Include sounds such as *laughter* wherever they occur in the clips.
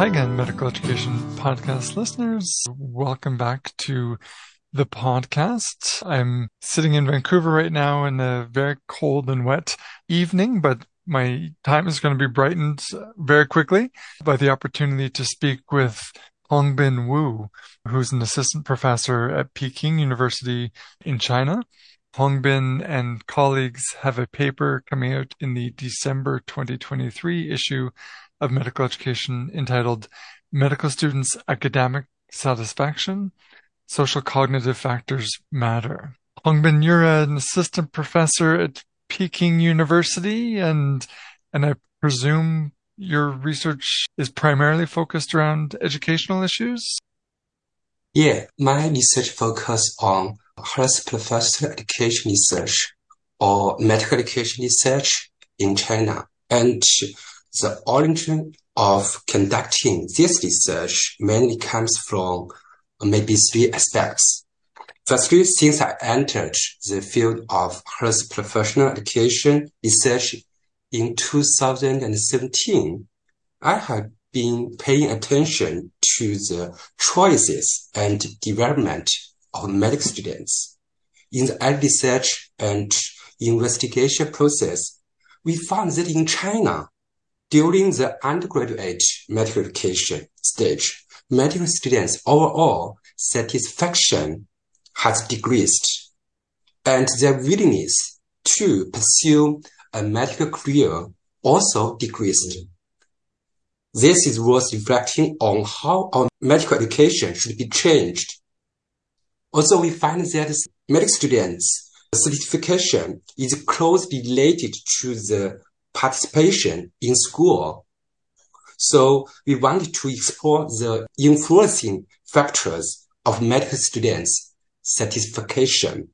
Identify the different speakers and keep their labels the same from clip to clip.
Speaker 1: Hi again, Medical Education Podcast listeners. Welcome back to the podcast. I'm sitting in Vancouver right now in a very cold and wet evening, but my time is going to be brightened very quickly by the opportunity to speak with Hongbin Wu, who's an assistant professor at Peking University in China. Hongbin and colleagues have a paper coming out in the December 2023 issue of Medical Education entitled Medical Students' Academic Satisfaction Social Cognitive Factors Matter. Hongbin, you're an assistant professor at Peking University, and and I presume your research is primarily focused around educational issues.
Speaker 2: Yeah, my research focus on health professional education research or medical education research in China. And the origin of conducting this research mainly comes from maybe three aspects. Firstly, since I entered the field of health professional education research in 2017, I have been paying attention to the choices and development of medical students. In the research and investigation process, we found that in China, during the undergraduate medical education stage, medical students' overall satisfaction has decreased, and their willingness to pursue a medical career also decreased. This is worth reflecting on how our medical education should be changed. Also, we find that medical students' certification is closely related to the participation in school. So we wanted to explore the influencing factors of medical students' satisfaction.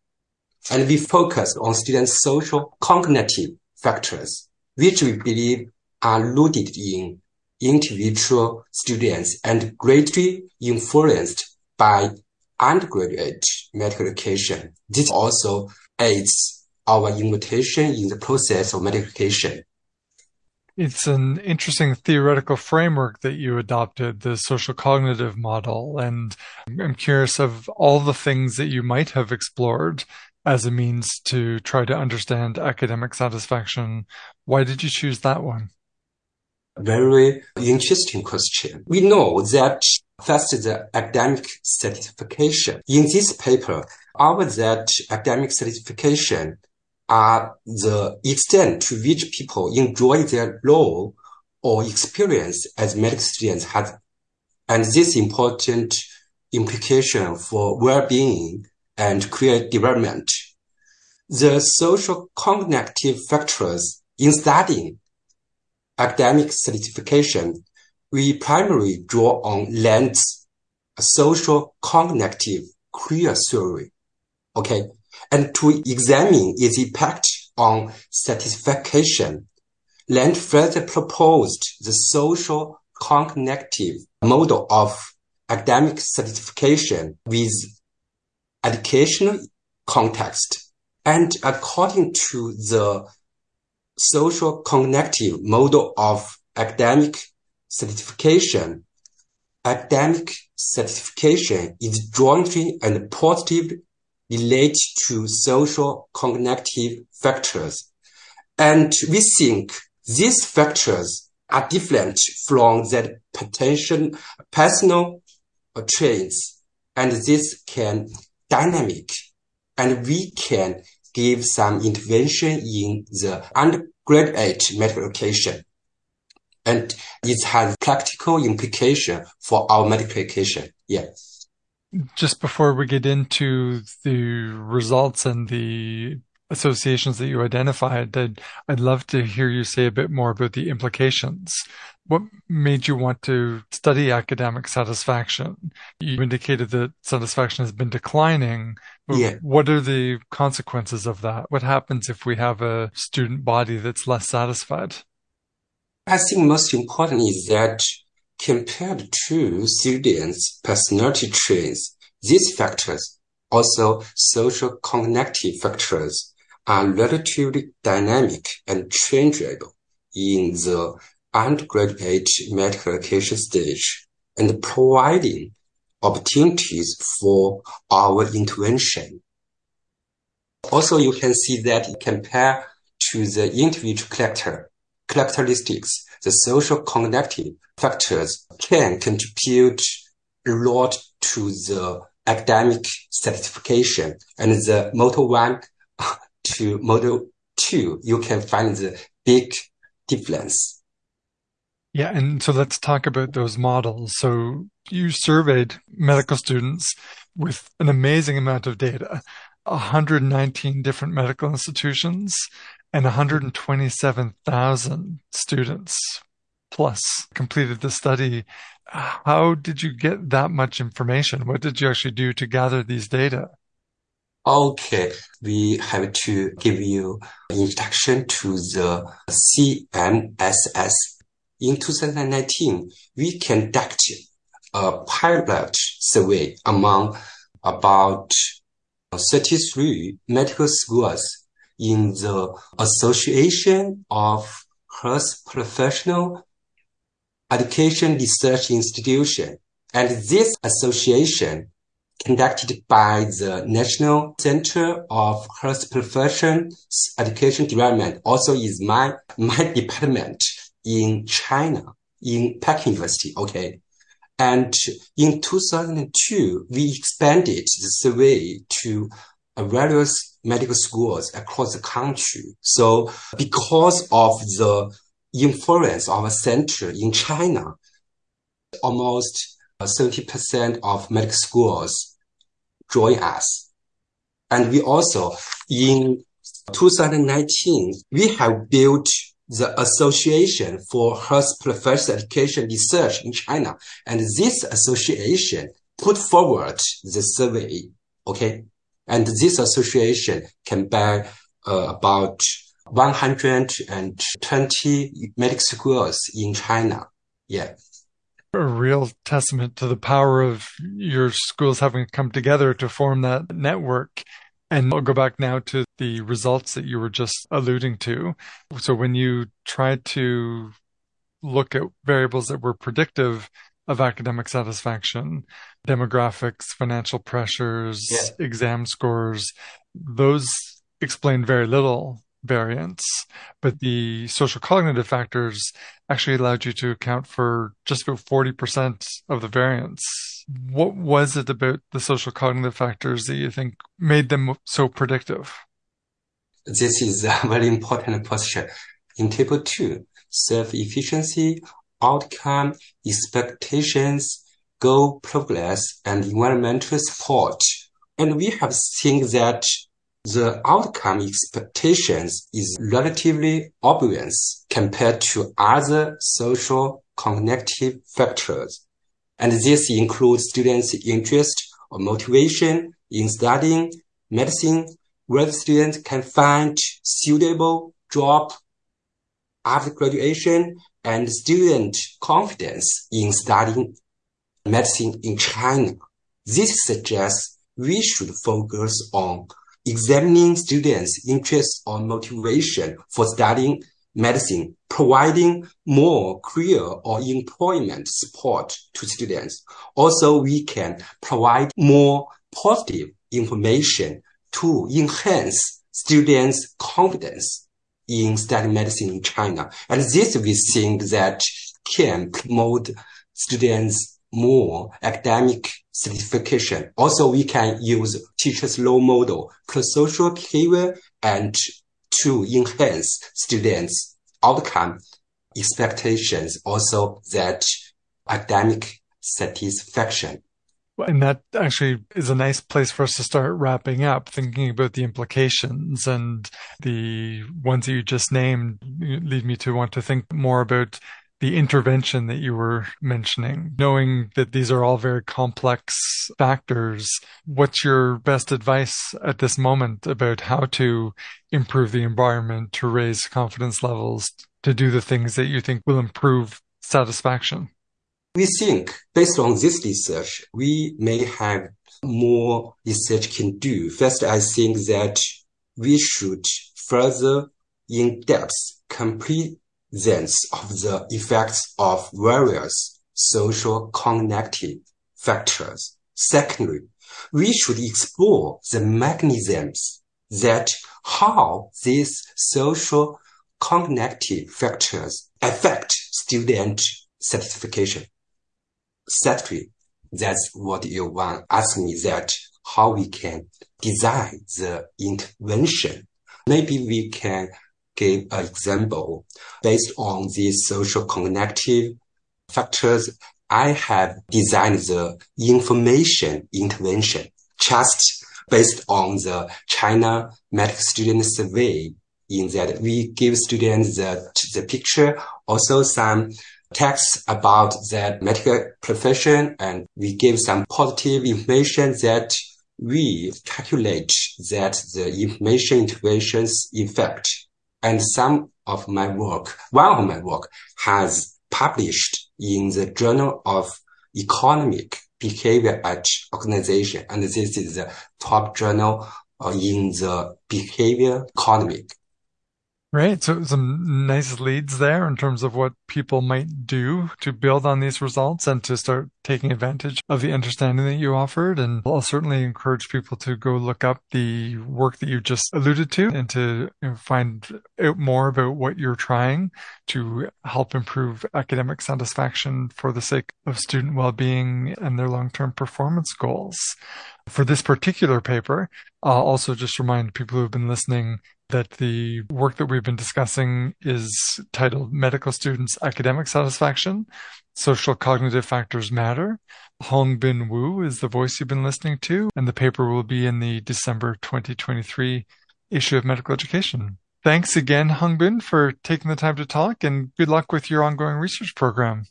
Speaker 2: And we focused on students' social cognitive factors, which we believe are rooted in individual students and greatly influenced by undergraduate medical education. This also aids our invitation in the process of medical education.
Speaker 1: It's an interesting theoretical framework that you adopted, the social cognitive model. And I'm curious of all the things that you might have explored as a means to try to understand academic satisfaction. Why did you choose that one?
Speaker 2: Very interesting question. We know that first the academic certification. In this paper, our that academic certification are the extent to which people enjoy their role or experience as medical students has, and this important implication for well-being and career development. The social cognitive factors in studying academic certification, we primarily draw on Lent's social cognitive career theory. Okay and to examine its impact on satisfaction. Lent further proposed the social cognitive model of academic certification with educational context. And according to the social cognitive model of academic certification, academic certification is jointly and positively relate to social cognitive factors. And we think these factors are different from the potential personal traits and this can dynamic and we can give some intervention in the undergraduate medical education. And it has practical implication for our medical education. Yes
Speaker 1: just before we get into the results and the associations that you identified, I'd, I'd love to hear you say a bit more about the implications. What made you want to study academic satisfaction? You indicated that satisfaction has been declining.
Speaker 2: Yeah.
Speaker 1: What are the consequences of that? What happens if we have a student body that's less satisfied?
Speaker 2: I think most important is that Compared to students' personality traits, these factors, also social cognitive factors, are relatively dynamic and changeable in the undergraduate medical education stage and providing opportunities for our intervention. Also, you can see that compare to the individual character, characteristics, the social cognitive factors can contribute a lot to the academic certification and the model one *laughs* to model two, you can find the big difference.
Speaker 1: Yeah. And so let's talk about those models. So you surveyed medical students with an amazing amount of data, 119 different medical institutions and 127,000 students plus completed the study. How did you get that much information? What did you actually do to gather these data?
Speaker 2: Okay, we have to give you introduction to the CMSS. In 2019, we conducted a pilot survey among about 33 medical schools in the Association of Health Professional Education Research Institution. And this association conducted by the National Center of Health Profession Education Development, also is my, my *laughs* department in China, in Peking University. Okay. And in 2002, we expanded the survey to various medical schools across the country. So because of the influence of a center in China, almost uh, 70% of medical schools join us. And we also, in 2019, we have built the Association for Health Professional Education Research in China. And this association put forward the survey. Okay. And this association can bear uh, about 120 medical schools in China. Yeah
Speaker 1: a real testament to the power of your schools having come together to form that network. And I'll go back now to the results that you were just alluding to. So when you tried to look at variables that were predictive of academic satisfaction, demographics, financial pressures, yeah. exam scores, those explain very little variance, but the social cognitive factors actually allowed you to account for just about 40% of the variance. What was it about the social cognitive factors that you think made them so predictive?
Speaker 2: This is a very important question. In table two, self-efficacy, outcome, expectations, goal progress, and environmental support. And we have seen that the outcome expectations is relatively obvious compared to other social cognitive factors. And this includes students' interest or motivation in studying medicine, where students can find suitable job after graduation and student confidence in studying medicine in China. This suggests we should focus on examining students' interest or motivation for studying medicine, providing more career or employment support to students. Also, we can provide more positive information to enhance students' confidence in studying medicine in China. And this we think that can promote students' more academic certification. Also, we can use teachers' role model, pro-social behavior, and to enhance students' outcome expectations, also that academic satisfaction.
Speaker 1: And that actually is a nice place for us to start wrapping up, thinking about the implications and the ones that you just named lead me to want to think more about the intervention that you were mentioning, knowing that these are all very complex factors. What's your best advice at this moment about how to improve the environment, to raise confidence levels, to do the things that you think will improve satisfaction?
Speaker 2: We think based on this research, we may have more research can do. First, I think that we should further in depth complete of the effects of various social cognitive factors. Secondly, we should explore the mechanisms that how these social cognitive factors affect student certification. Thirdly, that's what you want ask me that how we can design the intervention. Maybe we can give an example based on these social cognitive factors. I have designed the information intervention just based on the China medical student survey in that we give students the, the picture, also some text about that medical profession, and we give some positive information that we calculate that the information interventions effect. And some of my work, one of my work has published in the Journal of Economic Behavior at Organization. And this is the top journal uh, in the behavior economic.
Speaker 1: Right. So some nice leads there in terms of what people might do to build on these results and to start taking advantage of the understanding that you offered. And I'll certainly encourage people to go look up the work that you just alluded to and to find out more about what you're trying to help improve academic satisfaction for the sake of student well-being and their long-term performance goals. For this particular paper, I'll also just remind people who have been listening that the work that we've been discussing is titled Medical Students Academic Satisfaction, Social Cognitive Factors Matter. Hongbin Wu is the voice you've been listening to, and the paper will be in the December 2023 issue of Medical Education. Thanks again, Hongbin, for taking the time to talk, and good luck with your ongoing research program.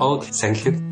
Speaker 2: Oh, thank you.